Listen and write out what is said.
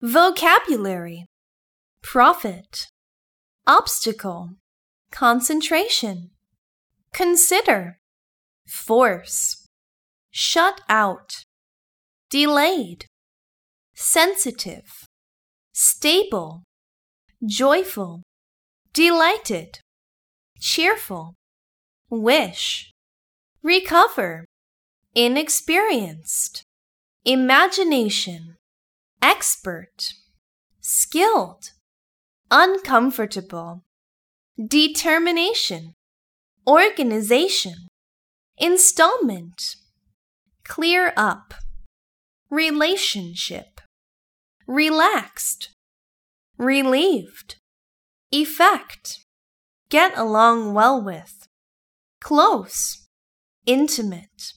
vocabulary, profit, obstacle, concentration, consider, force, shut out, delayed, sensitive, stable, joyful, delighted, cheerful, wish, recover, inexperienced, imagination, expert, skilled, uncomfortable, determination, organization, installment, clear up, relationship, relaxed, relieved, effect, get along well with, close, intimate.